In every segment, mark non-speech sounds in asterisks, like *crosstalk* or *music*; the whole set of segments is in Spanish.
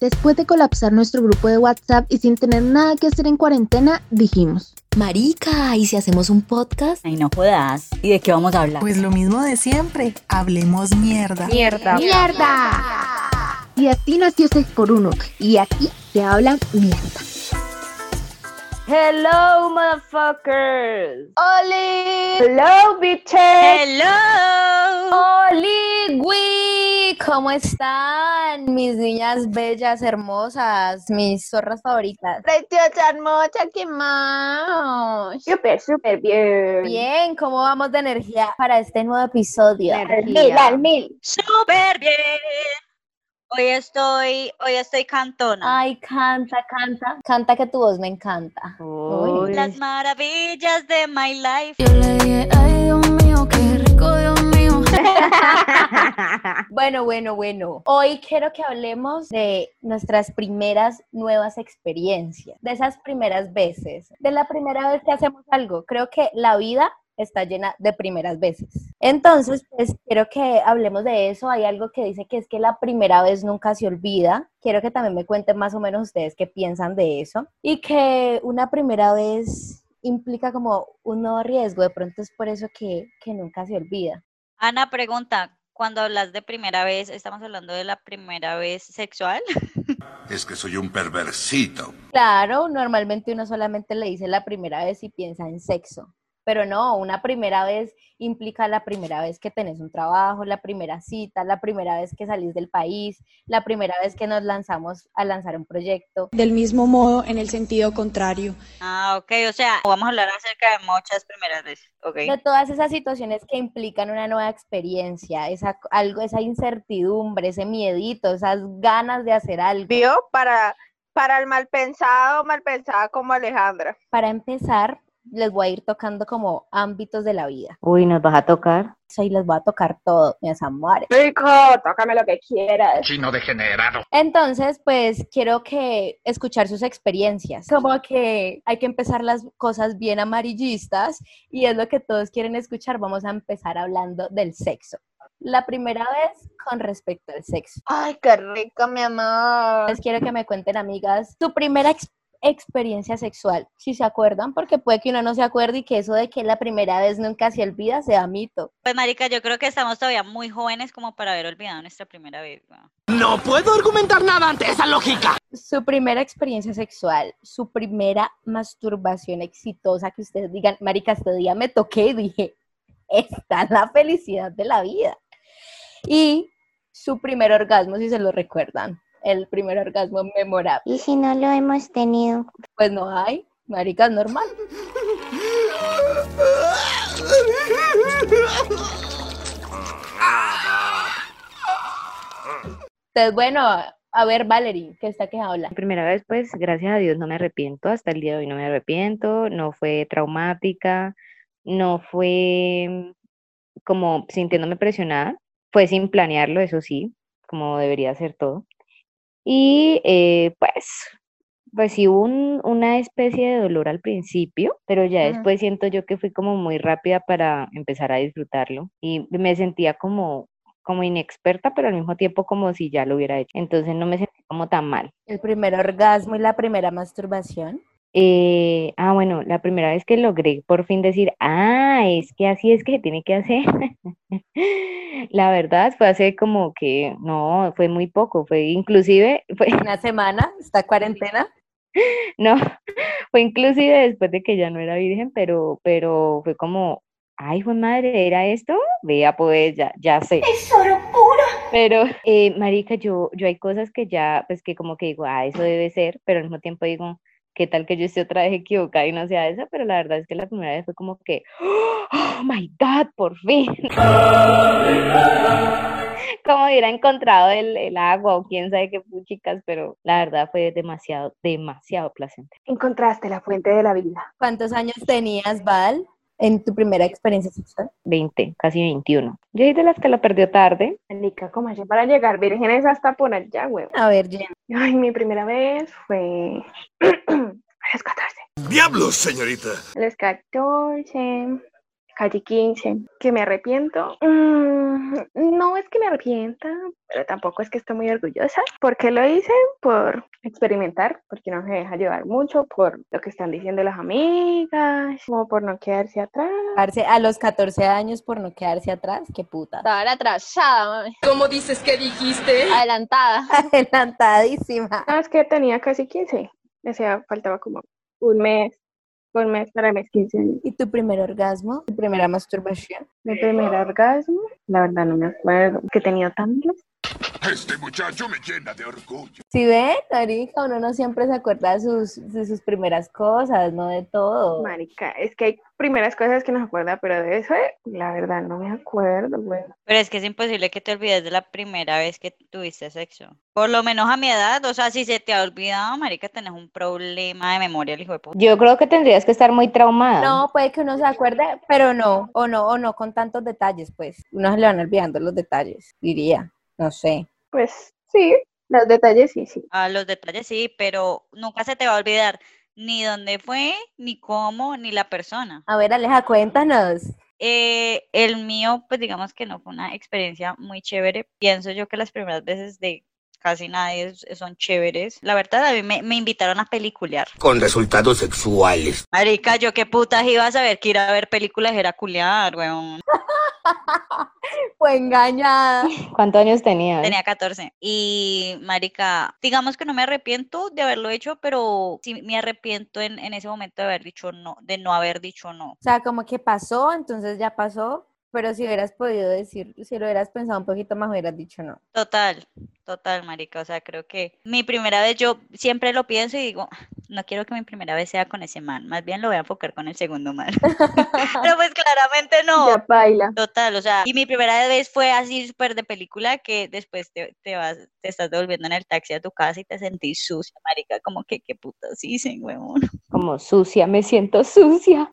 Después de colapsar nuestro grupo de WhatsApp y sin tener nada que hacer en cuarentena, dijimos, Marica, ¿y si hacemos un podcast? Ay, no jodas. ¿Y de qué vamos a hablar? Pues lo mismo de siempre, hablemos mierda. ¡Mierda! ¡Mierda! Y así nació 6x1 y aquí se habla mierda. Hello, motherfuckers. ¡Oli! Hello, bitches. Hello. ¡Oli, güey! ¿Cómo están mis niñas bellas, hermosas, mis zorras favoritas? Preciosa, ¿qué más? Súper, súper bien. Bien, ¿cómo vamos de energía para este nuevo episodio? Al mil, al mil. Súper bien. Hoy estoy, hoy estoy cantona. Ay, canta, canta. Canta que tu voz me encanta. Uy. Las maravillas de my life. Yo le dije, ay Dios mío, qué rico Dios mío. *laughs* Bueno, bueno, bueno. Hoy quiero que hablemos de nuestras primeras nuevas experiencias, de esas primeras veces, de la primera vez que hacemos algo. Creo que la vida está llena de primeras veces. Entonces, pues quiero que hablemos de eso. Hay algo que dice que es que la primera vez nunca se olvida. Quiero que también me cuenten más o menos ustedes qué piensan de eso. Y que una primera vez implica como un nuevo riesgo. De pronto es por eso que, que nunca se olvida. Ana pregunta, cuando hablas de primera vez, ¿estamos hablando de la primera vez sexual? *laughs* Es que soy un perversito. Claro, normalmente uno solamente le dice la primera vez y piensa en sexo, pero no, una primera vez implica la primera vez que tenés un trabajo, la primera cita, la primera vez que salís del país, la primera vez que nos lanzamos a lanzar un proyecto. Del mismo modo, en el sentido contrario. Ah, ok, o sea, vamos a hablar acerca de muchas primeras veces, ok. De todas esas situaciones que implican una nueva experiencia, esa, algo, esa incertidumbre, ese miedito, esas ganas de hacer algo. ¿Vio? Para, para el mal pensado, mal pensada como Alejandra. Para empezar, les voy a ir tocando como ámbitos de la vida. Uy, nos vas a tocar. Soy les voy a tocar todo, mis amores. Rico, tócame lo que quieras. Chino degenerado. Entonces, pues quiero que escuchar sus experiencias. Como que hay que empezar las cosas bien amarillistas y es lo que todos quieren escuchar. Vamos a empezar hablando del sexo. La primera vez con respecto al sexo. Ay, qué rico, mi amor. Les quiero que me cuenten, amigas, tu primera ex- experiencia sexual, si se acuerdan, porque puede que uno no se acuerde y que eso de que la primera vez nunca se olvida sea mito. Pues, marica, yo creo que estamos todavía muy jóvenes como para haber olvidado nuestra primera vez. No puedo argumentar nada ante esa lógica. Su primera experiencia sexual, su primera masturbación exitosa, que ustedes digan, marica, este día me toqué y dije, esta es la felicidad de la vida. Y su primer orgasmo, si se lo recuerdan, el primer orgasmo memorable. Y si no lo hemos tenido, Pues no hay, marica, es normal. Entonces, bueno, a ver, Valerie, que está que habla. La primera vez, pues, gracias a Dios no me arrepiento, hasta el día de hoy no me arrepiento, no fue traumática, no fue mm, como sintiéndome presionada, fue sin planearlo, eso sí, como debería ser todo. Y eh, pues, pues sí hubo un- una especie de dolor al principio, pero ya después siento yo que fui como muy rápida para empezar a disfrutarlo y me sentía como, como inexperta, pero al mismo tiempo como si ya lo hubiera hecho. Entonces no me sentí como tan mal. El primer orgasmo y la primera masturbación. Eh, ah, bueno, la primera vez que logré por fin decir, ah, es que así es que se tiene que hacer. *laughs* La verdad fue hace como que, no, fue muy poco, fue inclusive, *laughs* fue, Una semana, esta cuarentena. *laughs* no, fue inclusive después de que ya no era virgen, pero, pero fue como, ay, fue madre, ¿era esto? Vea, pues, ya, ya sé. es oro puro. Pero, eh, marica, yo, yo hay cosas que ya, pues que como que digo, ah, eso debe ser, pero al mismo tiempo digo, ¿qué tal que yo esté otra vez equivocada y no sea esa? Pero la verdad es que la primera vez fue como que, oh my God, por fin. *laughs* Como hubiera encontrado el, el agua o quién sabe qué puchicas, pero la verdad fue demasiado, demasiado placentero. Encontraste la fuente de la vida. ¿Cuántos años tenías, Val, en tu primera experiencia sexual? 20, casi 21. Yo soy de las que la perdió tarde. Marica, ¿cómo así para llegar vírgenes hasta por allá, güey? A ver, Jen. Ay, mi primera vez fue *clears throat* a los 14. ¡Diablos, señorita! A los 14. Calle 15, que me arrepiento. Mm, no es que me arrepienta, pero tampoco es que estoy muy orgullosa. ¿Por qué lo hice? Por experimentar, porque no se deja llevar mucho por lo que están diciendo las amigas, como por no quedarse atrás. A los 14 años por no quedarse atrás, qué puta. Estaba atrasada, mami. ¿Cómo dices que dijiste? Adelantada. *laughs* Adelantadísima. No, es que tenía casi 15, o sea, faltaba como un mes, un mes para mis 15 años. ¿Y tu primer orgasmo? ¿Tu primera masturbación? Mi primer orgasmo, la verdad no me acuerdo, que tenía tantos. Este muchacho me llena de orgullo. Si ven, marica, uno no siempre se acuerda de sus, de sus primeras cosas, no de todo. Marica, es que hay primeras cosas que no se acuerda, pero de eso, la verdad, no me acuerdo, güey. Pero es que es imposible que te olvides de la primera vez que tuviste sexo. Por lo menos a mi edad, o sea, si se te ha olvidado, marica, tenés un problema de memoria, el hijo de puta. Yo creo que tendrías que estar muy traumada. No, puede que uno se acuerde, pero no, o no, o no con tantos detalles, pues. Uno se le van olvidando los detalles, diría. No sé. Pues sí, los detalles sí, sí. A los detalles sí, pero nunca se te va a olvidar ni dónde fue, ni cómo, ni la persona. A ver, Aleja, cuéntanos. Eh, el mío, pues digamos que no fue una experiencia muy chévere. Pienso yo que las primeras veces de casi nadie son chéveres. La verdad, a mí me, me invitaron a peliculear. Con resultados sexuales. Marica, yo qué putas iba a saber que ir a ver películas era culiar, weón. *laughs* *laughs* Fue engañada. ¿Cuántos años tenías? Tenía 14. Y, marica, digamos que no me arrepiento de haberlo hecho, pero sí me arrepiento en, en ese momento de haber dicho no, de no haber dicho no. O sea, como que pasó, entonces ya pasó, pero si hubieras podido decir, si lo hubieras pensado un poquito más, hubieras dicho no. Total, total, marica. O sea, creo que mi primera vez yo siempre lo pienso y digo, "Ah, no quiero que mi primera vez sea con ese man, más bien lo voy a enfocar con el segundo man. *laughs* Pero pues claramente *laughs* no. Ya baila. Total, o sea, y mi primera vez fue así súper de película que después te, te vas, te estás devolviendo en el taxi a tu casa y te sentís sucia, marica, como que qué putas dicen, huevón. *laughs* Como sucia, me siento sucia.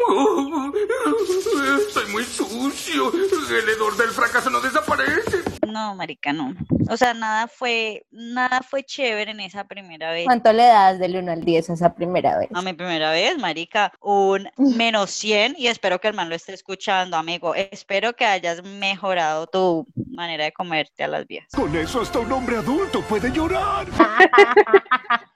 Estoy muy sucio. El hedor del fracaso no desaparece. No, marica, no. O sea, nada fue, nada fue chévere en esa primera vez. ¿Cuánto le das del 1 al 10 a esa primera vez? A mi primera vez, marica, un *laughs* menos 100 y espero que el man lo esté escuchando, amigo. Espero que hayas mejorado tu manera de comerte a las vías. Con eso hasta un hombre adulto puede llorar. *laughs*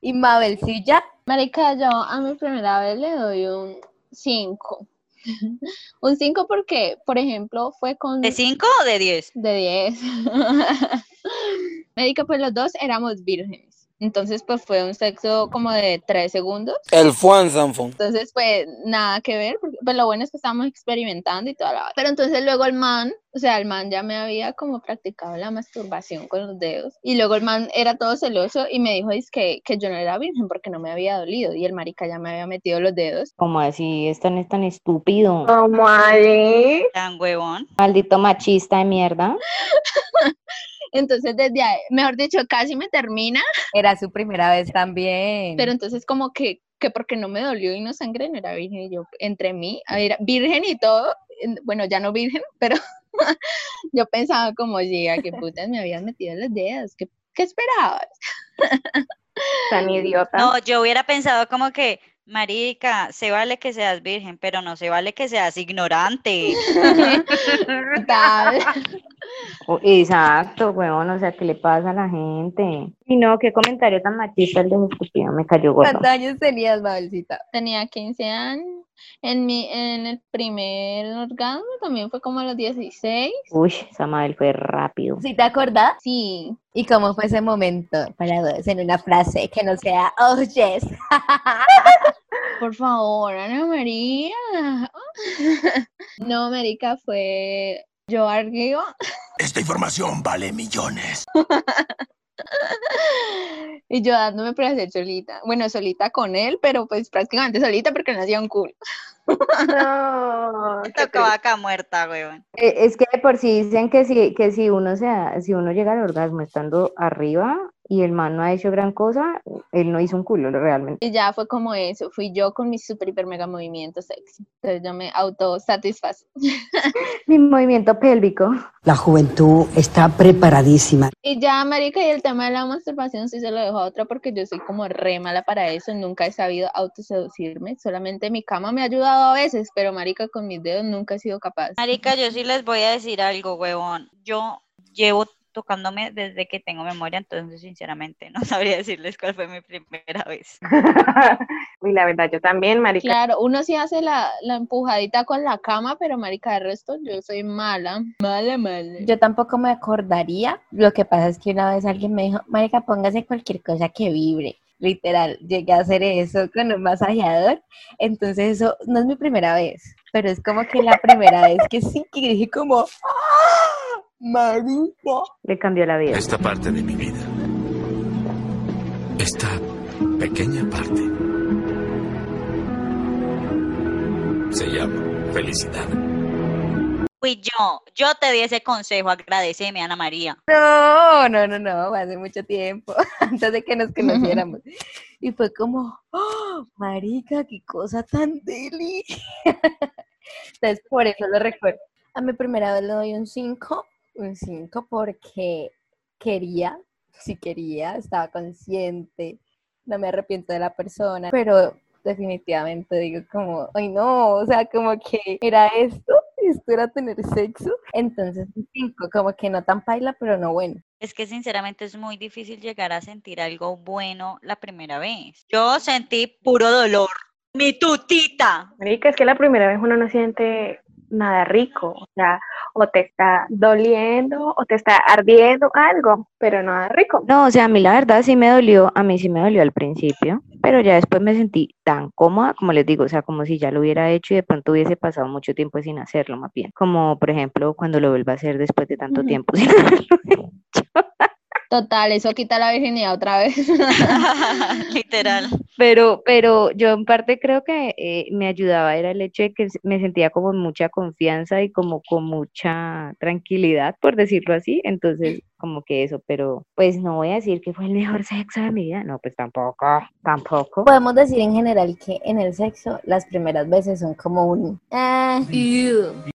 ¿Y Mabelcilla? Marica, yo a mi primera vez le doy un 5. *laughs* un 5 porque, por ejemplo, fue con... ¿De 5 o de 10? De 10. *laughs* Marica, pues los dos éramos vírgenes. Entonces, pues fue un sexo como de 3 segundos. El Juan Sanfon. Entonces, pues nada que ver, porque, pues lo bueno es que estábamos experimentando y toda la... Pero entonces luego el man, o sea, el man ya me había como practicado la masturbación con los dedos y luego el man era todo celoso y me dijo que, que yo no era virgen porque no me había dolido y el marica ya me había metido los dedos. Como así, esto no es tan estúpido. Como ahí. Tan huevón. Maldito machista de mierda. *laughs* Entonces, desde ahí, mejor dicho, casi me termina, Era su primera vez también. pero entonces como que, que porque no me dolió y no sangré, no era virgen. Y yo, entre mí, era virgen y todo, en- bueno, ya no virgen, *laughs* pero *laughs* yo pensaba como, llega, que putas me habían metido los dedos, ¿qué, qué esperabas? Tan idiota. No, yo hubiera pensado como que, marica, se vale que seas virgen, pero no se vale que seas ignorante. *laughs* Tal. O- Exacto, weón, o sea, ¿qué le pasa a la gente? Y no, qué comentario tan machista el de estúpido, me cayó gordo. ¿Cuántos años tenías, Mabelcita? Tenía 15 años. En, mi, en el primer orgasmo también fue como a los 16. Uy, Samuel fue rápido. ¿Sí te acordás? Sí, ¿Y cómo fue ese momento para vos en una frase que no sea, oh, yes? *laughs* por favor, Ana María. *laughs* No, Marica, fue yo arriba Esta información vale millones. *laughs* *laughs* y yo dándome placer solita. Bueno, solita con él, pero pues prácticamente solita porque no hacía un culo. No. *laughs* Tocó vaca muerta, huevón. Eh, Es que de por sí dicen que si, que si uno sea, si uno llega al orgasmo estando arriba y el man no ha hecho gran cosa, él no hizo un culo realmente. Y ya fue como eso, fui yo con mi super hiper mega movimiento sexy. Entonces yo me auto satisfací. *laughs* Mi movimiento pélvico. La juventud está preparadísima. Y ya, marica, y el tema de la masturbación sí se lo dejo a otra porque yo soy como re mala para eso, nunca he sabido autoseducirme, solamente mi cama me ha ayudado a veces, pero marica, con mis dedos nunca he sido capaz. Marica, yo sí les voy a decir algo, huevón. Yo llevo tocándome desde que tengo memoria, entonces sinceramente no *laughs* sabría decirles cuál fue mi primera vez. *laughs* y la verdad, yo también, marica. Claro, uno sí hace la, la empujadita con la cama, pero marica, de resto yo soy mala, mala, mala. Yo tampoco me acordaría, lo que pasa es que una vez alguien me dijo, marica, póngase cualquier cosa que vibre. Literal, llegué a hacer eso con un masajeador, entonces eso no es mi primera vez, pero es como que la primera vez que sí, que dije como, ¡Ah! Marica. Le cambió la vida. Esta parte de mi vida. Esta pequeña parte. Se llama felicidad. Fui yo, yo te di ese consejo, agradeceme, Ana María. No, no, no, no, hace mucho tiempo, *laughs* antes de que nos conociéramos. Y fue como, ¡Oh, marica, qué cosa tan deli. *laughs* Entonces, por eso lo recuerdo. A mi primera vez le doy un 5, un 5 porque quería, si quería, estaba consciente, no me arrepiento de la persona, pero definitivamente digo como, ay no, o sea, como que era esto, esto era tener sexo, entonces un 5, como que no tan paila, pero no bueno. Es que sinceramente es muy difícil llegar a sentir algo bueno la primera vez. Yo sentí puro dolor. Mi tutita. Marica, es que la primera vez uno no siente nada rico, o sea, o te está doliendo o te está ardiendo algo, pero nada rico. No, o sea, a mí la verdad sí me dolió, a mí sí me dolió al principio, pero ya después me sentí tan cómoda, como les digo, o sea, como si ya lo hubiera hecho y de pronto hubiese pasado mucho tiempo sin hacerlo, más bien. Como, por ejemplo, cuando lo vuelva a hacer después de tanto tiempo *laughs* sin haberlo hecho. Total, eso quita la virginidad otra vez. *laughs* *laughs* Literal. Pero, pero yo en parte creo que eh, me ayudaba, era el hecho de que me sentía como en mucha confianza y como con mucha tranquilidad, por decirlo así. Entonces, como que eso, pero pues no voy a decir que fue el mejor *laughs* sexo de mi vida, no, pues tampoco, tampoco. Podemos decir en general que en el sexo las primeras veces son como un... "Ah".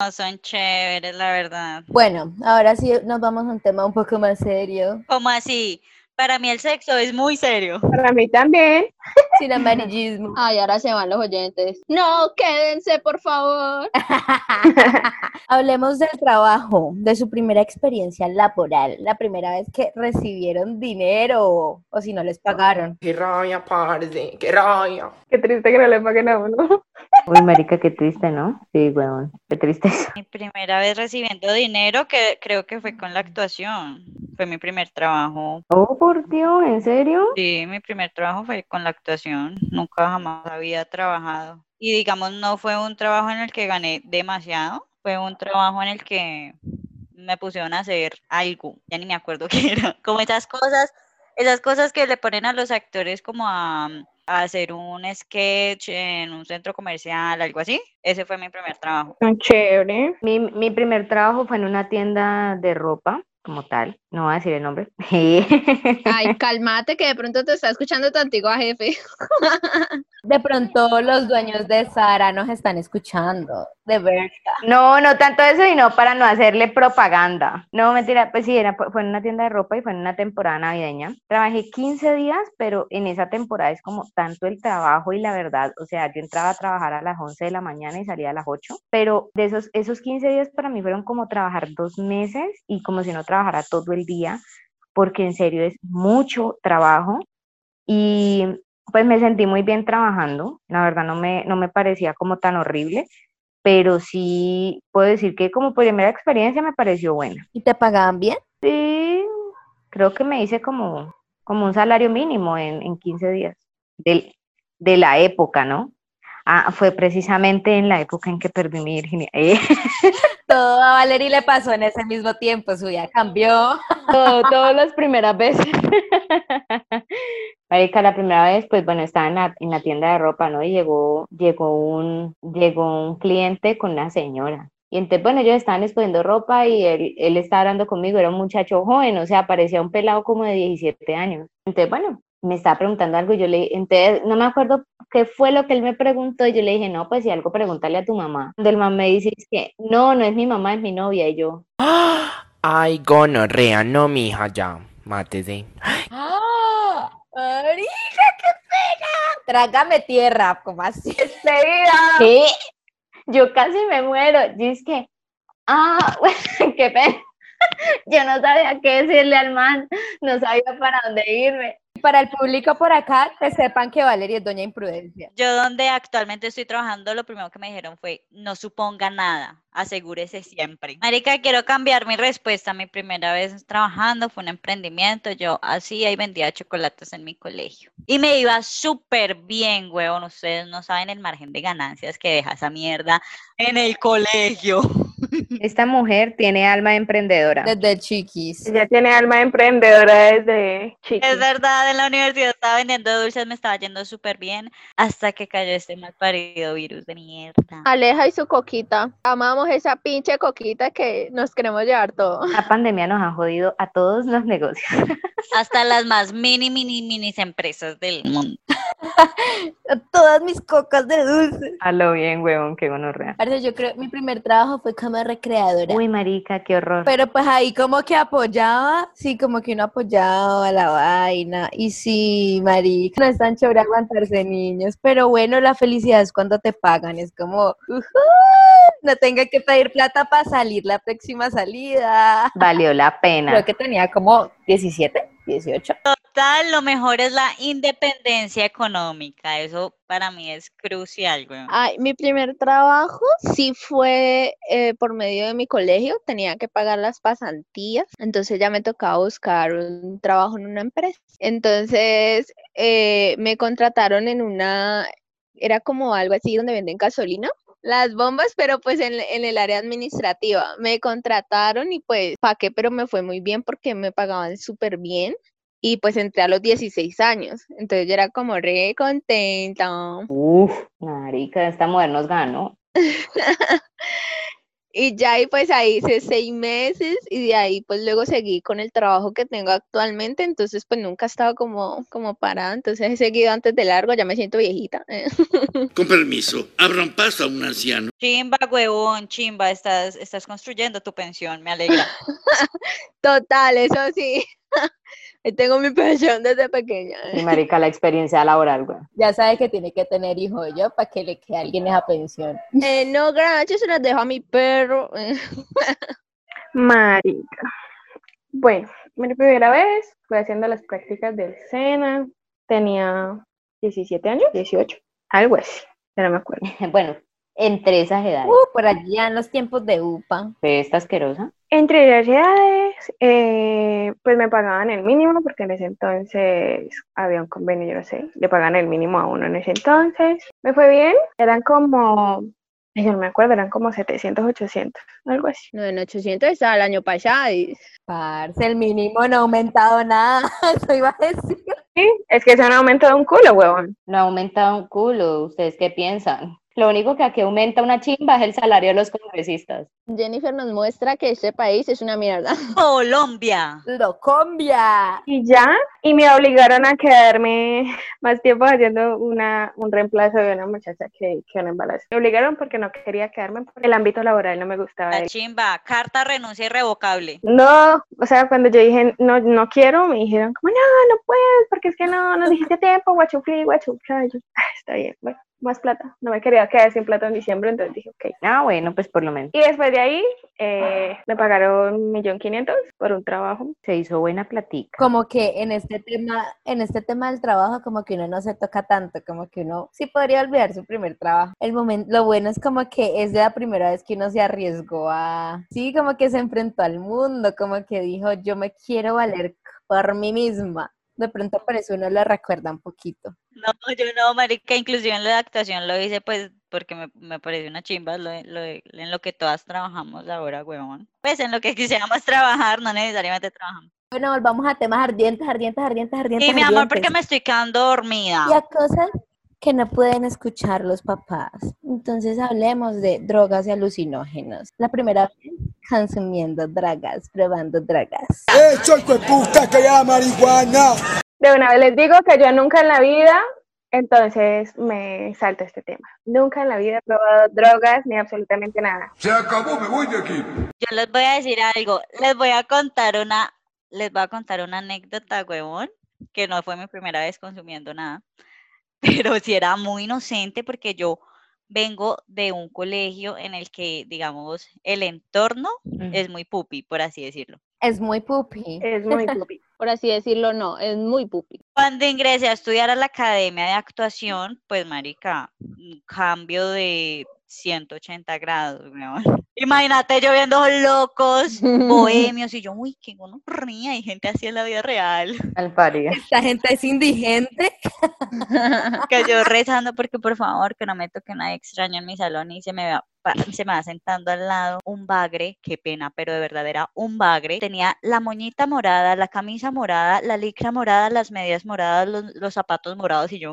No son chéveres, la verdad. Bueno, ahora sí nos vamos a un tema un poco más serio, ¿Cómo así? Para mí el sexo es muy serio. Para mí también. *laughs* sin amarillismo. Ay, ahora se van los oyentes. No, quédense, por favor. *laughs* Hablemos del trabajo, de su primera experiencia laboral, la primera vez que recibieron dinero o si no les pagaron. Qué rabia, parce, qué rabia. Qué triste que no le paguen a uno. *laughs* Uy, marica, qué triste, ¿no? Sí, weón, qué triste eso. Mi primera vez recibiendo dinero, que creo que fue con la actuación. Fue mi primer trabajo. Oh, por Dios, ¿en serio? Sí, mi primer trabajo fue con la actuación. Nunca jamás había trabajado. Y digamos, no fue un trabajo en el que gané demasiado. Fue un trabajo en el que me pusieron a hacer algo. Ya ni me acuerdo *laughs* qué era. Como esas cosas, esas cosas que le ponen a los actores como a, a hacer un sketch en un centro comercial, algo así. Ese fue mi primer trabajo. Chévere. Mi, mi primer trabajo fue en una tienda de ropa, como tal, no voy a decir el nombre. Ay, *laughs* cálmate que de pronto te está escuchando tu antigua jefe. De pronto los dueños de Sara nos están escuchando, de verdad. No, no tanto eso, sino para no hacerle propaganda. No, mentira, pues sí, era, fue en una tienda de ropa y fue en una temporada navideña. Trabajé 15 días, pero en esa temporada es como tanto el trabajo y la verdad, o sea, yo entraba a trabajar a las 11 de la mañana y salía a las 8, pero de esos, esos 15 días para mí fueron como trabajar dos meses y como si no trabajara todo el día, porque en serio es mucho trabajo y pues me sentí muy bien trabajando, la verdad no me, no me parecía como tan horrible, pero sí puedo decir que como primera experiencia me pareció buena. ¿Y te pagaban bien? Sí, creo que me hice como, como un salario mínimo en, en 15 días, del, de la época, ¿no? Ah, fue precisamente en la época en que perdí mi virginidad. Eh, *laughs* Todo a Valerie le pasó en ese mismo tiempo, su vida cambió. todo- todas las primeras veces. Marica, la primera vez, pues bueno, estaba en la, en la tienda de ropa, ¿no? Y llegó, llegó un, llegó un cliente con una señora. Y Y entonces, bueno, ellos estaban escogiendo ropa y él, él estaba hablando conmigo, era un muchacho joven, o sea, parecía un pelado como de 17 años. Entonces, bueno, me estaba preguntando algo, yo le, entonces, no me acuerdo qué fue lo que él me preguntó, y yo le dije, no, pues si algo, pregúntale a tu mamá. Del mamá me dice, es que, no, no es mi mamá, es mi novia, y yo, Ay, gonorrea, no, mija, ya. Mátese. ¡Ah! ¡Marica, qué pena! Trágame tierra, como así. ¿qué? Yo casi me muero, y es que, ah, *laughs* qué pena. Yo no sabía qué decirle al man, no sabía para dónde irme. Para el público por acá, que sepan que Valeria es doña imprudencia. Yo donde actualmente estoy trabajando, lo primero que me dijeron fue, no suponga nada, asegúrese siempre. Marica, quiero cambiar mi respuesta. Mi primera vez trabajando fue un emprendimiento. Yo hacía y vendía chocolates en mi colegio. Y me iba súper bien, huevón. Ustedes no saben el margen de ganancias que deja esa mierda en el colegio. Esta mujer tiene alma emprendedora. Desde chiquis. Ella tiene alma emprendedora desde chiquis. Es verdad, en la universidad estaba vendiendo dulces, me estaba yendo súper bien, hasta que cayó este mal parido virus de mierda. Aleja y su coquita. Amamos esa pinche coquita que nos queremos llevar todo. La pandemia nos ha jodido a todos los negocios. Hasta las más mini, mini, mini empresas del mundo. *laughs* Todas mis cocas de dulce. A lo bien, huevón, qué gonorrea. Parce, yo creo mi primer trabajo fue como recreadora. Uy, marica, qué horror. Pero pues ahí como que apoyaba, sí, como que uno apoyaba la vaina. Y sí, marica, no es tan chévere aguantarse niños. Pero bueno, la felicidad es cuando te pagan. Es como, "Ujú, no tenga que pedir plata para salir la próxima salida. Valió la *laughs* pena. Creo que tenía como 17, 18. Lo mejor es la independencia económica. Eso para mí es crucial, güey. Ay, mi primer trabajo sí fue eh, por medio de mi colegio, tenía que pagar las pasantías, entonces ya me tocaba buscar un trabajo en una empresa. Entonces eh, me contrataron en una, era como algo así donde venden gasolina. Las bombas, pero pues en, en el área administrativa. Me contrataron y pues, ¿pa' qué? Pero me fue muy bien porque me pagaban súper bien y pues entré a los 16 años. Entonces yo era como re contenta. Uf, marica, esta mujer nos ganó. *laughs* Y ya y pues ahí hice seis meses y de ahí pues luego seguí con el trabajo que tengo actualmente, entonces pues nunca he estado como, como parada, entonces he seguido antes de largo, ya me siento viejita. *laughs* Con permiso, abran paso a un anciano. Chimba, huevón, chimba, estás, estás construyendo tu pensión, me alegra. *laughs* Total, eso sí. Tengo mi *laughs* pensión desde pequeña. Y marica, la experiencia laboral, güey. Ya sabe que tiene que tener hijo yo para que le quede a alguien esa pensión. Eh, no, gracias, se las dejo a mi perro. Marica. Bueno, mi primera vez fue haciendo las prácticas del SENA. Tenía 17 años, 18, algo así, ya no me acuerdo. *laughs* Bueno, entre esas edades. Uh, por allá en los tiempos de UPA. ¿Fue esta asquerosa? Entre las edades, eh, pues me pagaban el mínimo, porque en ese entonces había un convenio, yo no sé, le pagaban el mínimo a uno en ese entonces. Me fue bien, eran como, yo no me acuerdo, eran como 700, 800, algo así. No, en 800 estaba el año pasado. y- Parce, el mínimo no ha aumentado nada. *laughs* Eso iba a decir. Sí, es que se han aumentado un culo, huevón. No ha aumentado un culo. ¿Ustedes qué piensan? Lo único que aquí aumenta una chimba es el salario de los congresistas. Jennifer nos muestra que este país es una mierda. *laughs* Colombia. Locombia. Y ya, y me obligaron a quedarme más tiempo haciendo una, un reemplazo de una muchacha que, que un embarazo. Me obligaron porque no quería quedarme porque el ámbito laboral no me gustaba. La chimba, carta renuncia irrevocable. No, o sea, cuando yo dije no, no quiero, me dijeron como no, no puedes, porque es que no, no dijiste tiempo, guachufli, guachufla. Y yo, "Ah, está bien, bueno, más plata. No me quería quedar sin plata en diciembre, entonces dije, ok. Ah, bueno, pues por lo menos. Y después de ahí, eh, me pagaron un millón quinientos por un trabajo. Se hizo buena platica. Como que en este tema, en este tema del trabajo, como que uno no se toca tanto, como que uno sí podría olvidar su primer trabajo. El momento, lo bueno es como que es la primera vez que uno se arriesgó a, sí, como que se enfrentó al mundo, como que dijo, yo me quiero valer por mí misma. De pronto eso uno lo recuerda un poquito. No, yo no, marica, inclusive en la actuación lo hice pues porque me, me pareció una chimba lo, lo- en lo que todas trabajamos ahora, huevón. Pues en lo que *laughs* quisiéramos trabajar, no necesariamente trabajamos. Bueno, volvamos a temas ardientes, ardientes, ardientes, ardientes. Y mi amor, porque me estoy quedando dormida. Y a cosas que no pueden escuchar los papás. Entonces hablemos de drogas y alucinógenos. La primera vez consumiendo dragas, probando dragas. ¡Eso hijo de puta que ya marihuana! De una vez les digo que yo nunca en la vida, entonces me salto este tema. Nunca en la vida he probado drogas ni absolutamente nada. Se acabó, me voy de aquí. Yo les voy a decir algo, les voy a contar una, les voy a contar una anécdota, huevón, que no fue mi primera vez consumiendo nada, pero sí era muy inocente porque yo vengo de un colegio en el que, digamos, el entorno es muy pupi, por así decirlo. Es muy pupi. Es muy pupi. *laughs* Por así decirlo, no, es muy pupi. Cuando ingresé a estudiar a la academia de actuación, pues, marica, un cambio de 180 grados, weón. *laughs* Imagínate yo viendo locos, *laughs* bohemios, y yo, uy, qué ría, hay gente así en la vida real. Al paría. Esta gente es indigente. *laughs* que yo rezando porque por favor que no me toque nadie extraño en mi salón y se me va se me va sentando al lado un bagre, qué pena, pero de verdad era un bagre. Tenía la moñita morada, la camisa morada, la licra morada, las medias moradas, los, los zapatos morados y yo.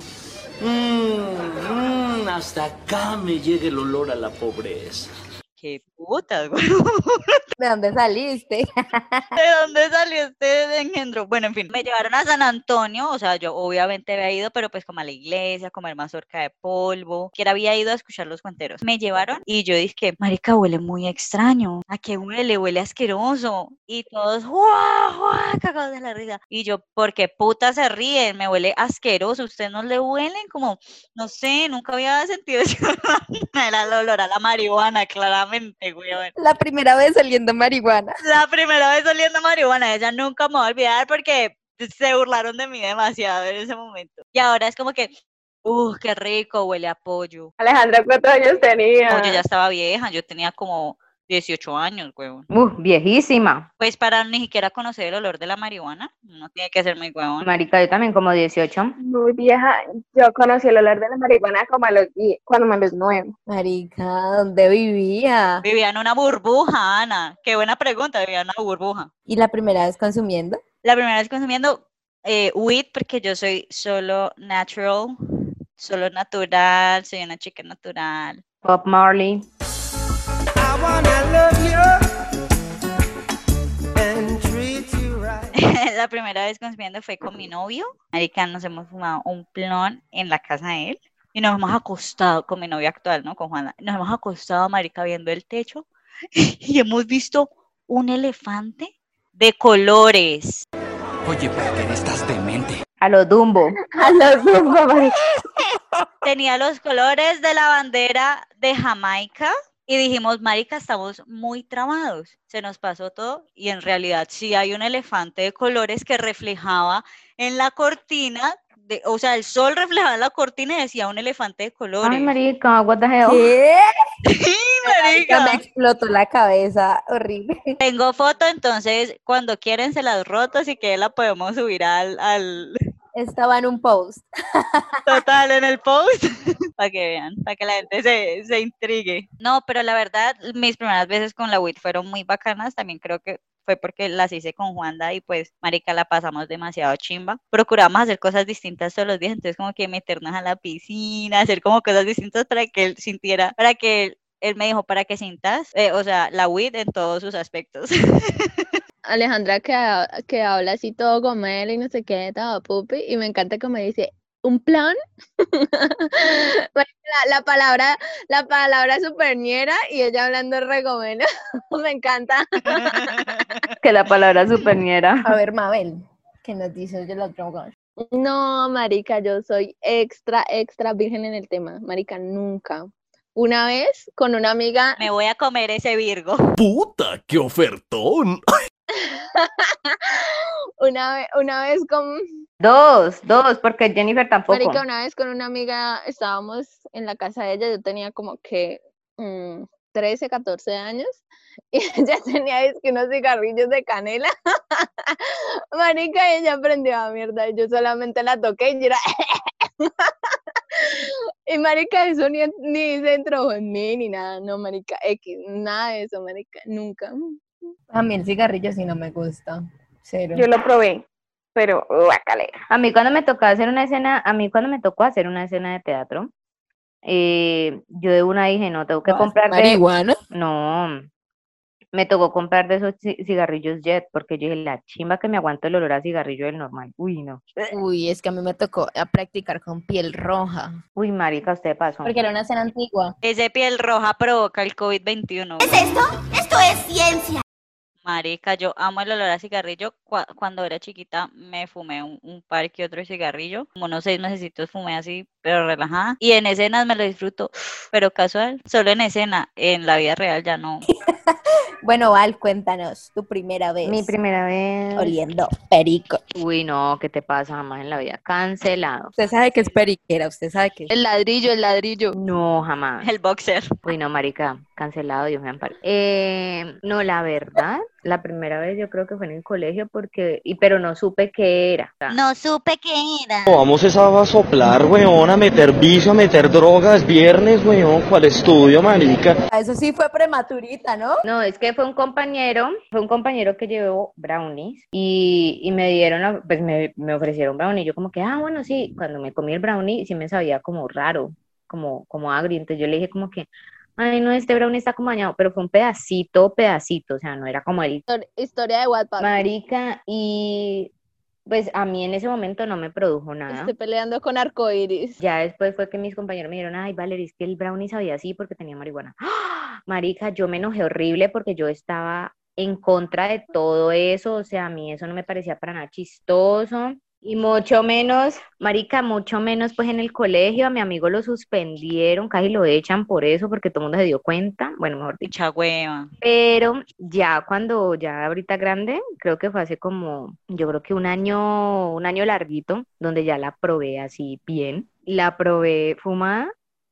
Mmm, hasta acá me llega el olor a la pobreza. Qué putas, *laughs* güey. ¿De dónde saliste? *laughs* ¿De dónde salió este engendro? Bueno, en fin, me llevaron a San Antonio, o sea, yo obviamente había ido, pero pues como a la iglesia, a comer mazorca de polvo, que había ido a escuchar los cuenteros. Me llevaron y yo dije, marica, huele muy extraño, ¿a qué huele? Huele asqueroso. Y todos, ¡guau, guau! cagados de la risa. Y yo, ¿por qué puta se ríen? Me huele asqueroso, ¿ustedes no le huelen? Como, no sé, nunca había sentido *laughs* eso. Era el olor a la marihuana, claramente, weón. La primera vez saliendo marihuana. La primera vez oliendo marihuana, ella nunca me va a olvidar porque se burlaron de mí demasiado en ese momento. Y ahora es como que, uh, qué rico, huele a pollo. Alejandra, ¿cuántos años tenía? Pollo ya estaba vieja, yo tenía como 18 años, huevón. Uh, viejísima. Pues para ni siquiera conocer el olor de la marihuana, no tiene que ser muy huevón. Marica, yo también como 18. Muy vieja. Yo conocí el olor de la marihuana como a los 10, cuando me los nueve. Marica, ¿dónde vivía? Vivía en una burbuja, Ana. Qué buena pregunta, vivía en una burbuja. ¿Y la primera vez consumiendo? La primera vez consumiendo eh, weed porque yo soy solo natural, solo natural, soy una chica natural. Bob Marley. *laughs* la primera vez consumiendo fue con mi novio. Marica, nos hemos fumado un plon en la casa de él. Y nos hemos acostado con mi novio actual, ¿no? Con Juana. Nos hemos acostado, marica, viendo el techo. *laughs* Y hemos visto un elefante de colores. Oye, ¿por qué estás demente? A lo Dumbo. *laughs* A los Dumbo, marica. Tenía los colores de la bandera de Jamaica. Y dijimos, marica, estamos muy tramados. Se nos pasó todo y en realidad sí hay un elefante de colores que reflejaba en la cortina, de, o sea, el sol reflejaba en la cortina y decía un elefante de colores. Ay, marica, what the hell. ¿Qué? *laughs* Sí, *laughs* Marica, marica. me explotó la cabeza, horrible. *laughs* Tengo foto, entonces cuando quieren se las roto, así que la podemos subir al, al Estaba en un post. total en el post *laughs* para que vean, para que la gente se, se intrigue. No, pero la verdad, mis primeras veces con la WIT fueron muy bacanas, también creo que fue porque las hice con Juanda y pues, marica, la pasamos demasiado chimba. Procuramos hacer cosas distintas todos los días, entonces como que meternos a la piscina, hacer como cosas distintas para que él sintiera, para que él, él me dijo, para que sintas, eh, o sea, la WIT en todos sus aspectos. *laughs* Alejandra que, que habla así todo gomelo y no sé qué, todo pupi, y me encanta como dice, ¿un plan? *laughs* La, la palabra, la palabra superñera y ella hablando re gomelo, *laughs* me encanta. *laughs* Que la palabra superñera. A ver, Mabel, ¿qué nos dices de las drogas? No, marica, yo soy extra, extra virgen en el tema, marica, nunca. Una vez con una amiga, me voy a comer ese Virgo. ¡Puta, qué ofertón! *laughs* una, ve- una vez con, Dos, dos, porque Jennifer tampoco. Marica, una vez con una amiga estábamos en la casa de ella, yo tenía como que mm, 13, 14 años *laughs* y ella tenía es que unos cigarrillos de canela. *laughs* Marica, ella prendió a mierda y yo solamente la toqué y yo era... Y marica, eso ni, ni se entró en mí ni nada, no, marica, X, nada de eso, marica, nunca. A mí el cigarrillo sí no me gusta. Cero. Yo lo probé. pero guacale. A mí cuando me tocó hacer una escena, a mí cuando me tocó hacer una escena de teatro, eh, yo de una dije, no, tengo que ¿Vas comprar marihuana? No, me tocó comprar de esos ci- cigarrillos Jet, porque yo dije, la chimba que me aguanto el olor a cigarrillo del normal. Uy, no. Uy, es que a mí me tocó a practicar con piel roja. Uy, marica, usted pasó. Porque era una escena antigua. Ese piel roja provoca el COVID-21. ¿Es esto? Esto es ciencia. Marica, yo amo el olor a cigarrillo. Cua- Cuando era chiquita me fumé un, un par que otro cigarrillo. Como unos seis mesecitos fumé así, pero relajada. Y en escenas me lo disfruto, *sighs* pero casual. Solo en escena, en la vida real ya no. *laughs* Bueno, Val, cuéntanos tu primera vez Mi primera vez. oliendo perico. Uy, no, ¿qué te pasa jamás en la vida? Cancelado. Usted sabe que es periquera, usted sabe que El ladrillo, el ladrillo. No, jamás. El boxer. Uy, no, marica, cancelado, Dios me ampare. Eh, no, la verdad, la primera vez yo creo que fue en el colegio porque, y pero no supe qué era. No supe qué era. Vamos esa a soplar, weón, a meter vicio, a meter drogas, viernes, weón, ¿cuál estudio, marica? Eso sí fue prematurita, ¿no? No, es que fue un compañero, fue un compañero que llevó brownies y, y me dieron, pues me, me ofrecieron brownie. Yo como que, ah, bueno, sí, cuando me comí el brownie sí me sabía como raro, como, como agrio. Entonces yo le dije como que, ay, no, este brownie está como dañado, pero fue un pedacito, pedacito, o sea, no era como el Histor- Historia de Wattpad. marica y pues a mí en ese momento no me produjo nada. Estoy peleando con arcoiris. Ya después fue que mis compañeros me dijeron, ay, Valerie, es que el brownie sabía así porque tenía marihuana. ¡Ah! Marica, yo me enojé horrible porque yo estaba en contra de todo eso, o sea, a mí eso no me parecía para nada chistoso. Y mucho menos, marica, mucho menos pues en el colegio, a mi amigo lo suspendieron, casi lo echan por eso porque todo el mundo se dio cuenta, bueno, mejor dicho. Mucha hueva. Pero ya cuando, ya ahorita grande, creo que fue hace como, yo creo que un año, un año larguito, donde ya la probé así bien. La probé fumada,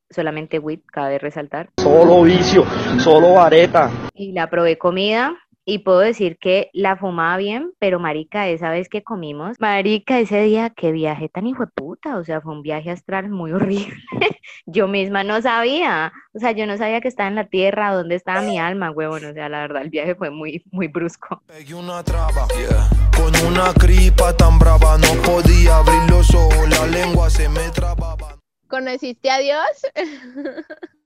solamente weed, cabe resaltar. Solo vicio, solo vareta. Y la probé comida. Y puedo decir que la fumaba bien, pero marica, esa vez que comimos, marica, ese día, qué viaje tan hijo de puta, o sea, fue un viaje astral muy *laughs* horrible. Yo misma no sabía, o sea, yo no sabía que estaba en la tierra, dónde estaba mi alma, huevón, o sea, la verdad, el viaje fue muy, muy brusco. Pegué una traba con una gripa tan brava no podía abrir los ojos, la lengua se me trababa. ¿Conociste a Dios? *laughs*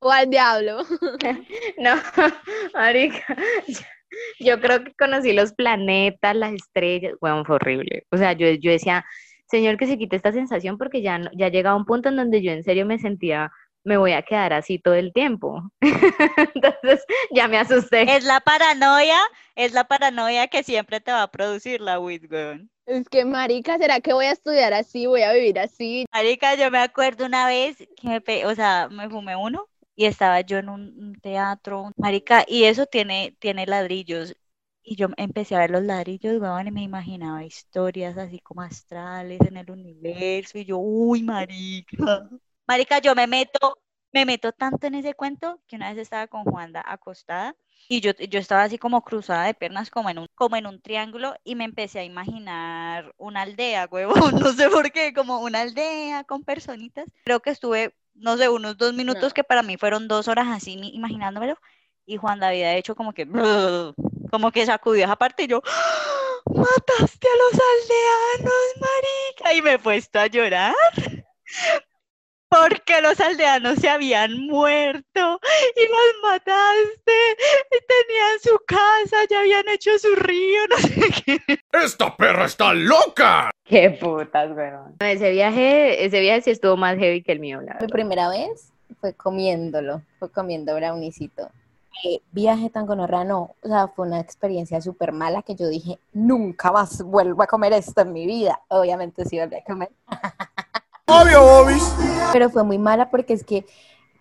¿O al diablo? *laughs* No, *laughs* marica, *laughs* yo, creo que conocí los planetas, las estrellas, bueno, fue horrible. O sea, yo, yo decía, Señor, que se quite esta sensación porque ya, no- ya llegaba un punto en donde yo en serio me sentía, me voy a quedar así todo el tiempo. Entonces, ya me asusté. Es la paranoia, es la paranoia que siempre te va a producir la weed, weón. Es que, marica, ¿será que voy a estudiar así? ¿Voy a vivir así? Marica, yo me acuerdo una vez que me, pe- o sea, me fumé uno y estaba yo en un, un teatro, marica, y eso tiene, tiene ladrillos. Y yo empecé a ver los ladrillos, weón, y me imaginaba historias así como astrales en el universo, y yo, uy, marica. Marica, yo me meto, me meto tanto en ese cuento que una vez estaba con Juanda acostada y yo, yo estaba así como cruzada de piernas, como en un, como en un triángulo, y me empecé a imaginar una aldea, *laughs* huevón, no sé por qué, como una aldea con personitas. Creo que estuve, no sé, unos dos minutos que para mí fueron dos horas así imaginándomelo, y Juan David ha hecho como que, *laughs* como que sacudió esa parte y yo, ¡Ah! mataste a los aldeanos, marica, y me he puesto a llorar. Porque los aldeanos se habían muerto y los mataste y tenían su casa, ya habían hecho su río, *laughs* no sé qué. ¡Esta perra está loca! Qué putas, weón. Ese viaje, ese viaje sí estuvo más heavy que el mío, la Mi verdad. primera vez fue comiéndolo, fue comiendo brownicito. Qué viaje tan gonorrea, no. O sea, fue una experiencia súper mala que yo dije, nunca más vuelvo a comer esto en mi vida. Obviamente sí volví a comer. *laughs* Obvio, Bobis. Pero fue muy mala porque es que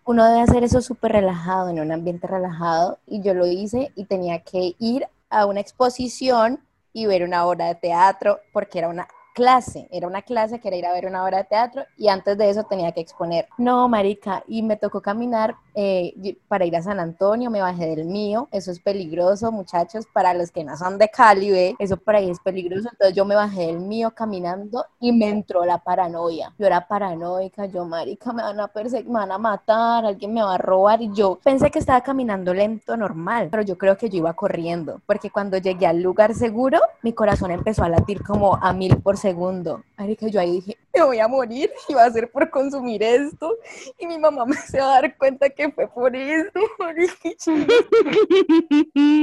uno debe hacer eso súper relajado, en un ambiente relajado, y yo lo hice y tenía que ir a una exposición y ver una obra de teatro porque era una clase, era una clase que era ir a ver una obra de teatro y antes de eso tenía que exponer. No, marica, y me tocó caminar eh, para ir a San Antonio, me bajé del mío, eso es peligroso, muchachos, para los que no son de Cali, eso por ahí es peligroso, entonces yo me bajé del mío caminando y me entró la paranoia, yo era paranoica, yo, marica, me van a perseguir, me van a matar, alguien me va a robar, y yo pensé que estaba caminando lento, normal, pero yo creo que yo iba corriendo, porque cuando llegué al lugar seguro, mi corazón empezó a latir como a mil por segundo, marica, yo ahí dije, me voy a morir, y va a ser por consumir esto, y mi mamá me se va a dar cuenta que fue por eso, *laughs* marica.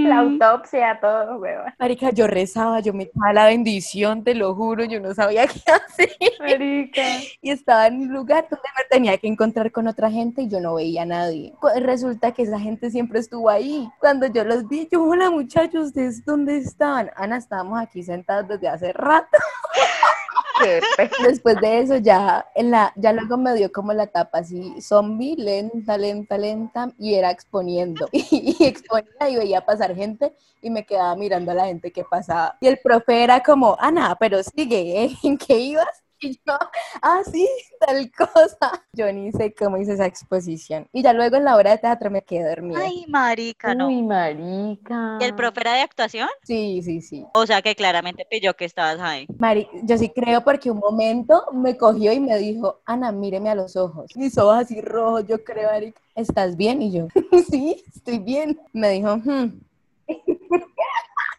La autopsia, todo, hueva. Marica, yo rezaba, yo me echaba la bendición, te lo juro, yo no sabía qué hacer. Marica. Y estaba en un lugar donde me tenía que encontrar con otra gente y yo no veía a nadie. Resulta que esa gente siempre estuvo ahí. Cuando yo los vi, yo, hola muchachos, ¿ustedes dónde estaban? Ana, estábamos aquí sentados desde hace rato. *laughs* *laughs* Después de eso ya, en la, ya luego me dio como la etapa así, zombie, lenta, lenta, lenta, y era exponiendo. *laughs* Y, exponía y veía pasar gente y me quedaba mirando a la gente que pasaba. Y el profe era como, Ana, pero sigue, ¿eh? ¿en qué ibas? Y yo, ah, sí, tal cosa. Yo ni sé cómo hice esa exposición. Y ya luego en la obra de teatro me quedé dormida. Ay, marica, no. Uy, marica. ¿Y el profe era de actuación? Sí, sí, sí. O sea que claramente pilló que estabas ahí. Mari, yo sí creo porque un momento me cogió y me dijo, Ana, míreme a los ojos. Mis ojos así rojos, yo creo, Mari, ¿estás bien? Y yo, *laughs* sí, estoy bien. Me dijo, "Hmm".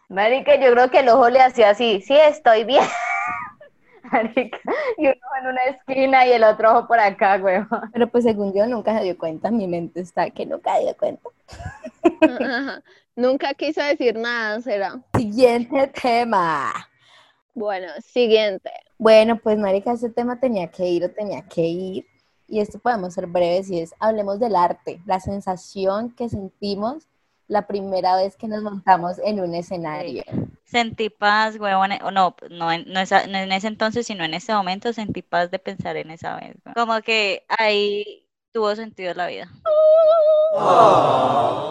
Marica, yo creo que el ojo le hacía así, sí, estoy bien. Marica, y uno en una esquina y el otro ojo por acá, güey. pero pues según yo nunca se dio cuenta, mi mente está que nunca se dio cuenta. Ajá. Nunca quiso decir nada, será. Siguiente tema. Bueno, siguiente. Bueno, pues marica, ese tema tenía que ir o tenía que ir. Y esto podemos ser breves y es, hablemos del arte, la sensación que sentimos la primera vez que nos montamos en un escenario. Sentí paz, huevón, o no, no, en- no, esa- no en ese entonces, sino en este momento sentí paz de pensar en esa vez. Como que ahí tuvo sentido la vida.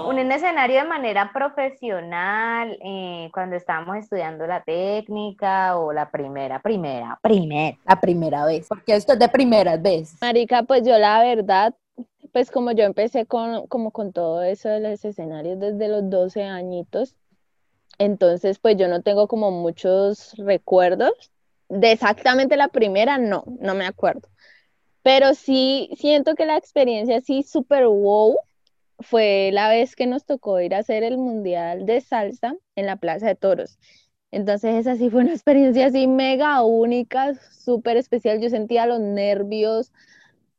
Un en escenario de manera profesional, eh, cuando estábamos estudiando la técnica o la primera, primera, primera. La primera vez, porque esto es de primeras veces. Marica, pues yo la verdad, pues como yo empecé con, como con todo eso de los escenarios desde los 12 añitos, entonces pues yo no tengo como muchos recuerdos. De exactamente la primera, no, no me acuerdo. Pero sí siento que la experiencia así súper wow fue la vez que nos tocó ir a hacer el Mundial de Salsa en la Plaza de Toros. Entonces esa sí fue una experiencia así mega única, súper especial. Yo sentía los nervios,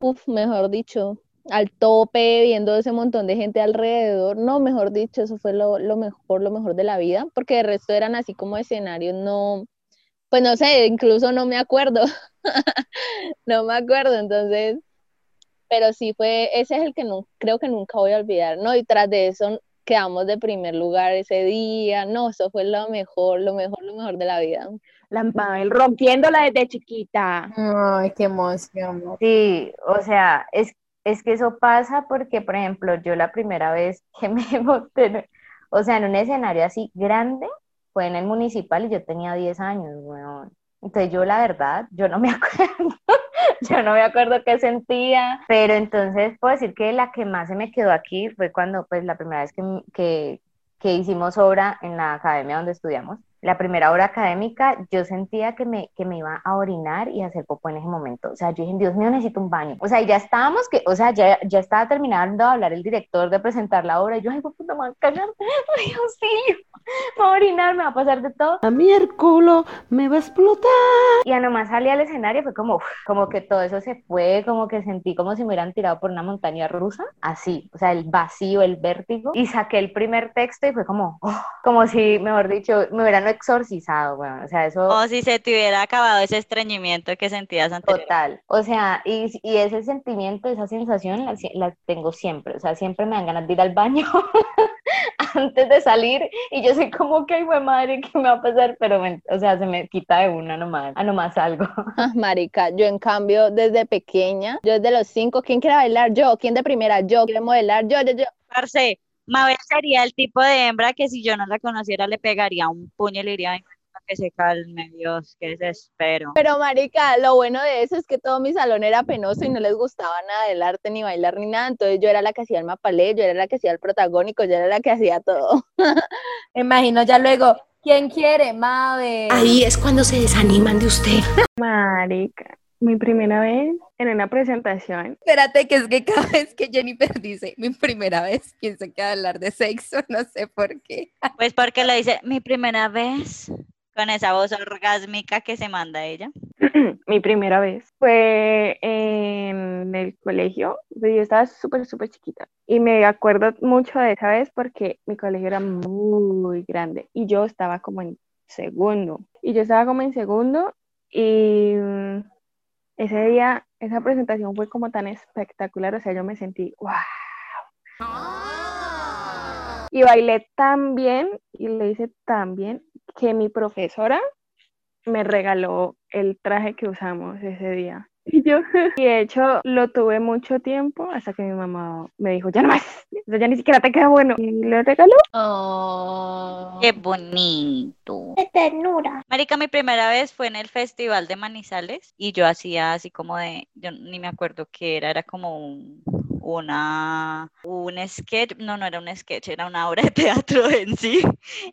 Uf, mejor dicho, al tope, viendo ese montón de gente alrededor. No, mejor dicho, eso fue lo, lo mejor, lo mejor de la vida, porque de resto eran así como escenarios, no, pues no sé, incluso no me acuerdo, *laughs* no me acuerdo, entonces, pero sí fue, ese es el que no, creo que nunca voy a olvidar, ¿no? Y tras de eso quedamos de primer lugar ese día, no, eso fue lo mejor, lo mejor, lo mejor de la vida. La Mabel rompiéndola desde chiquita. Ay, qué emoción. Sí, o sea, es, es que eso pasa porque, por ejemplo, yo la primera vez *laughs* que me monté, o sea, en un escenario así grande, fue en el municipal y yo tenía 10 años, weón. Entonces yo la verdad, yo no me *laughs* acuerdo, yo no me acuerdo qué sentía, pero entonces puedo decir que la que más se me quedó aquí fue cuando, pues, la primera vez que, que, que hicimos obra en la academia donde estudiamos. La primera obra académica, yo sentía que me, que me iba a orinar y a hacer popó en ese momento. O sea, yo dije, Dios mío, necesito un baño. O sea, y ya estábamos, que, o sea, ya, ya estaba terminando de hablar el director de presentar la obra. Y yo, ay, puta, me voy a cagar. *laughs* Ay, auxilio. Me voy a orinar, me va a pasar de todo. A mí el culo me va a explotar. Y a nomás salí al escenario, fue como, uf, como que todo eso se fue, como que sentí como si me hubieran tirado por una montaña rusa, así, o sea, el vacío, el vértigo, y saqué el primer texto y fue como, oh, como si, mejor dicho, me hubieran exorcizado, bueno, o sea, eso... O si se te hubiera acabado ese estreñimiento que sentías anteriormente. Total, o sea, y, y ese sentimiento, esa sensación la, la tengo siempre, o sea, siempre me dan ganas de ir al baño *laughs* antes de salir y yo soy como que, ay, güey, madre, ¿qué me va a pasar? Pero, me- o sea, se me quita de una nomás, a nomás algo. *laughs* Ah, Marica, yo en cambio desde pequeña, yo desde los cinco, ¿quién quiere bailar? Yo, ¿quién de primera? Yo, ¿quiere modelar? Yo, yo, yo. Parce, Mabel sería el tipo de hembra que si yo no la conociera le pegaría un puño y le diría, "Ven, que se calme, Dios, qué desespero. Pero marica, lo bueno de eso es que todo mi salón era penoso y no les gustaba nada del arte, ni bailar, ni nada. Entonces yo era la que hacía el mapalé, yo era la que hacía el protagónico, yo era la que hacía todo. *laughs* Me imagino ya luego, ¿quién quiere? Mabe. Ahí es cuando se desaniman de usted. Marica, mi primera vez en una presentación. Espérate, que es que cada *laughs* vez que Jennifer dice mi primera vez, pienso que va a hablar de sexo, *laughs* no sé por qué. Pues porque lo dice mi primera vez con esa voz orgásmica que se manda ella. *clears throat* mi primera vez fue en el colegio. pues Yo estaba súper, súper chiquita. Y me acuerdo mucho de esa vez porque mi colegio era muy grande y yo estaba como en segundo. Y yo estaba como en segundo y mm, ese día, esa presentación fue como tan espectacular. O sea, yo me sentí, wow. Y bailé tan bien y le hice tan bien que mi profesora me regaló el traje que usamos ese día. Y yo, *laughs* y de hecho, lo tuve mucho tiempo hasta que mi mamá me dijo, ya no más, *laughs* eso ya ni siquiera te queda bueno. Y lo regaló. Oh. Qué bonito. ¡Qué ternura! Marica, mi primera vez fue en el festival de Manizales y yo hacía así como de, yo ni me acuerdo qué era, era como un, una, un sketch, no, no era un sketch, era una obra de *laughs* teatro en sí,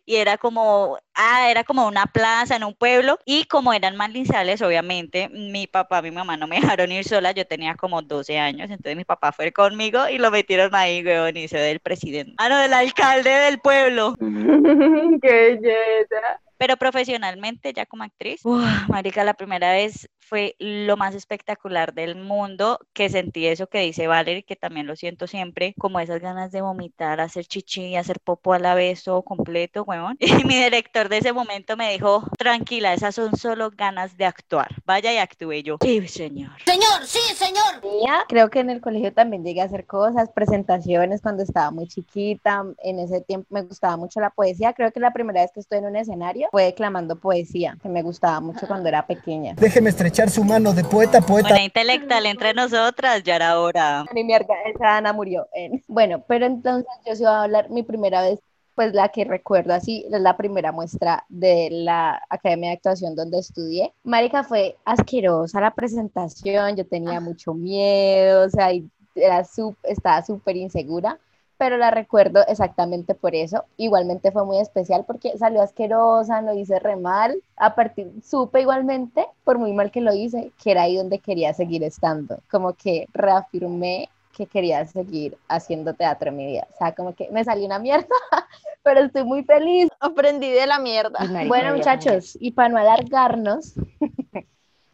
y era como, ah, era como una plaza en un pueblo, y como eran Manizales, obviamente, mi papá, mi mamá no me *laughs* dejaron ir sola, yo tenía como 12 años, entonces mi papá fue conmigo y lo metieron ahí, weón, y se del presidente, ah, no, del alcalde del pueblo. *laughs* ¡Qué belleza! Pero profesionalmente, ya como actriz, uf, marica, la primera vez fue lo más espectacular del mundo, que sentí eso que dice Valerie, que también lo siento siempre, como esas ganas de vomitar, hacer chichi, hacer popo a la vez, todo completo, weón. *laughs* Y mi director de ese momento me dijo, tranquila, esas son solo ganas de actuar, vaya y actúe yo. Sí, señor. Señor, sí, señor. Creo que en el colegio también llegué a hacer cosas, presentaciones cuando estaba muy chiquita. En ese tiempo me gustaba mucho la poesía. Creo que la primera vez que estoy en un escenario fue declamando poesía, que me gustaba mucho cuando era pequeña. Déjeme estrechar su mano de poeta poeta. Una intelectual entre nosotras, ya era hora. Ni mierda, esa Ana murió. en- Bueno, pero entonces yo sí iba a hablar mi primera vez, pues la que recuerdo así, es la primera muestra de la Academia de Actuación donde estudié. Marica, fue asquerosa la presentación, yo tenía mucho miedo, o sea, y era sup- estaba súper insegura, pero la recuerdo exactamente por eso. Igualmente fue muy especial porque salió asquerosa, lo hice re mal. A partir, supe igualmente, por muy mal que lo hice, que era ahí donde quería seguir estando. Como que reafirmé que quería seguir haciendo teatro en mi vida. O sea, como que me salió una mierda, *laughs* pero estoy muy feliz. Aprendí de la mierda. Marica, Bueno, muchachos, y para no alargarnos,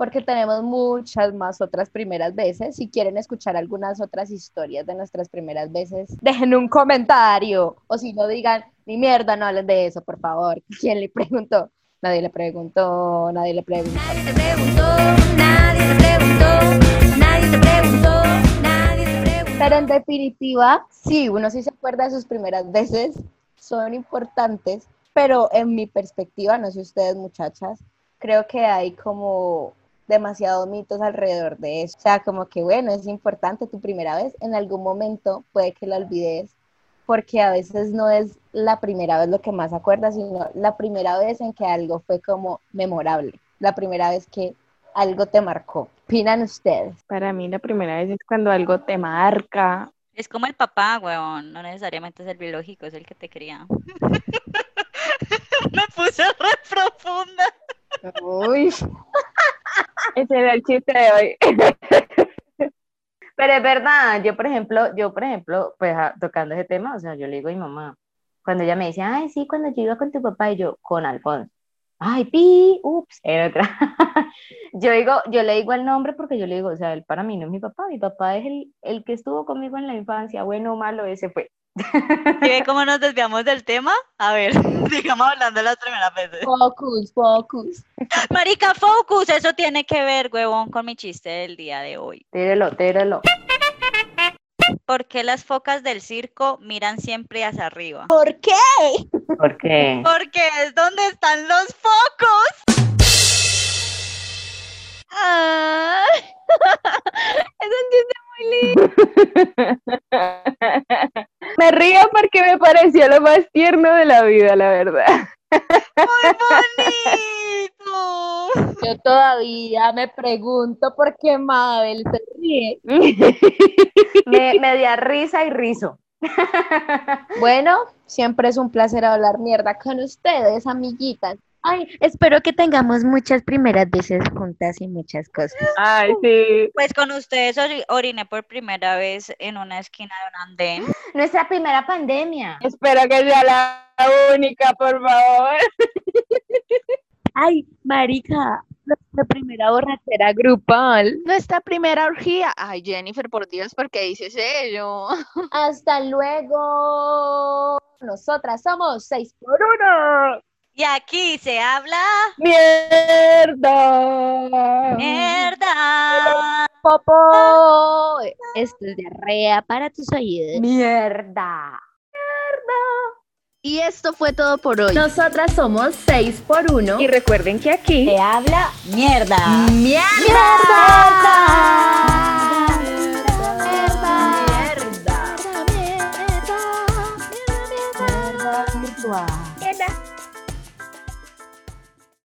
porque tenemos muchas más otras primeras veces, si quieren escuchar algunas otras historias de nuestras primeras veces, *laughs* dejen un comentario, o si no digan, ni mierda, no hablen de eso, por favor. *laughs* ¿Quién le preguntó? Nadie le preguntó, nadie le preguntó. Nadie te preguntó, nadie te preguntó, nadie te preguntó, nadie te preguntó. Pero en definitiva, sí, uno sí se acuerda de sus primeras veces, son importantes, pero en mi perspectiva, no sé ustedes muchachas, creo que hay como demasiados mitos alrededor de eso. O sea, como que bueno, es importante tu primera vez, en algún momento puede que la olvides, porque a veces no es la primera vez lo que más acuerdas, sino la primera vez en que algo fue como memorable, la primera vez que algo te marcó. ¿Qué opinan ustedes? Para mí la primera vez es cuando algo te marca. Es como el papá, weón, no necesariamente es el biológico, es el que te cría. *laughs* Me puse re profunda. Uy, *laughs* Ese era el chiste de hoy. *laughs* Pero es verdad, yo por ejemplo, yo por ejemplo, pues ah, tocando ese tema, o sea, yo le digo a mi mamá, cuando ella me dice, ay, sí, cuando yo iba con tu papá y yo, con Alfonso, ay, pi, ups, era otra. *laughs* yo digo, yo le digo el nombre porque yo le digo, o sea, él para mí no es mi papá, mi papá es el, el que estuvo conmigo en la infancia, bueno o malo, ese fue. ¿Y ve cómo nos desviamos del tema? A ver, *laughs* sigamos hablando las primeras veces. focus, focus. Marica, focus, eso tiene que ver, huevón, con mi chiste del día de hoy. Tírelo, tírelo. ¿Por qué las focas del circo miran siempre hacia arriba? ¿Por qué? ¿Por qué? Porque es donde están los focos. Ah, es un chiste muy lindo. Me río porque me pareció lo más tierno de la vida, la verdad. Muy bonito. Yo todavía me pregunto por qué Mabel se ríe. *laughs* Me, me dio risa y rizo. Bueno, siempre es un placer hablar mierda con ustedes, amiguitas. Ay, espero que tengamos muchas primeras veces juntas y muchas cosas. Ay, sí. Pues con ustedes ori- oriné por primera vez en una esquina de un andén. Nuestra primera pandemia. Espero que sea la única, por favor. Ay, marica, nuestra primera borrachera grupal. Nuestra primera orgía. Ay, Jennifer, por Dios, ¿por qué dices ello? Hasta luego. Nosotras somos seis por uno. Y aquí se habla ¡Mierda! mierda. Popo. Esto es diarrea para tus oídos. Mierda. Y esto fue todo por hoy. Nosotras somos seis por uno. Y recuerden que aquí Se habla Mierda. mierda.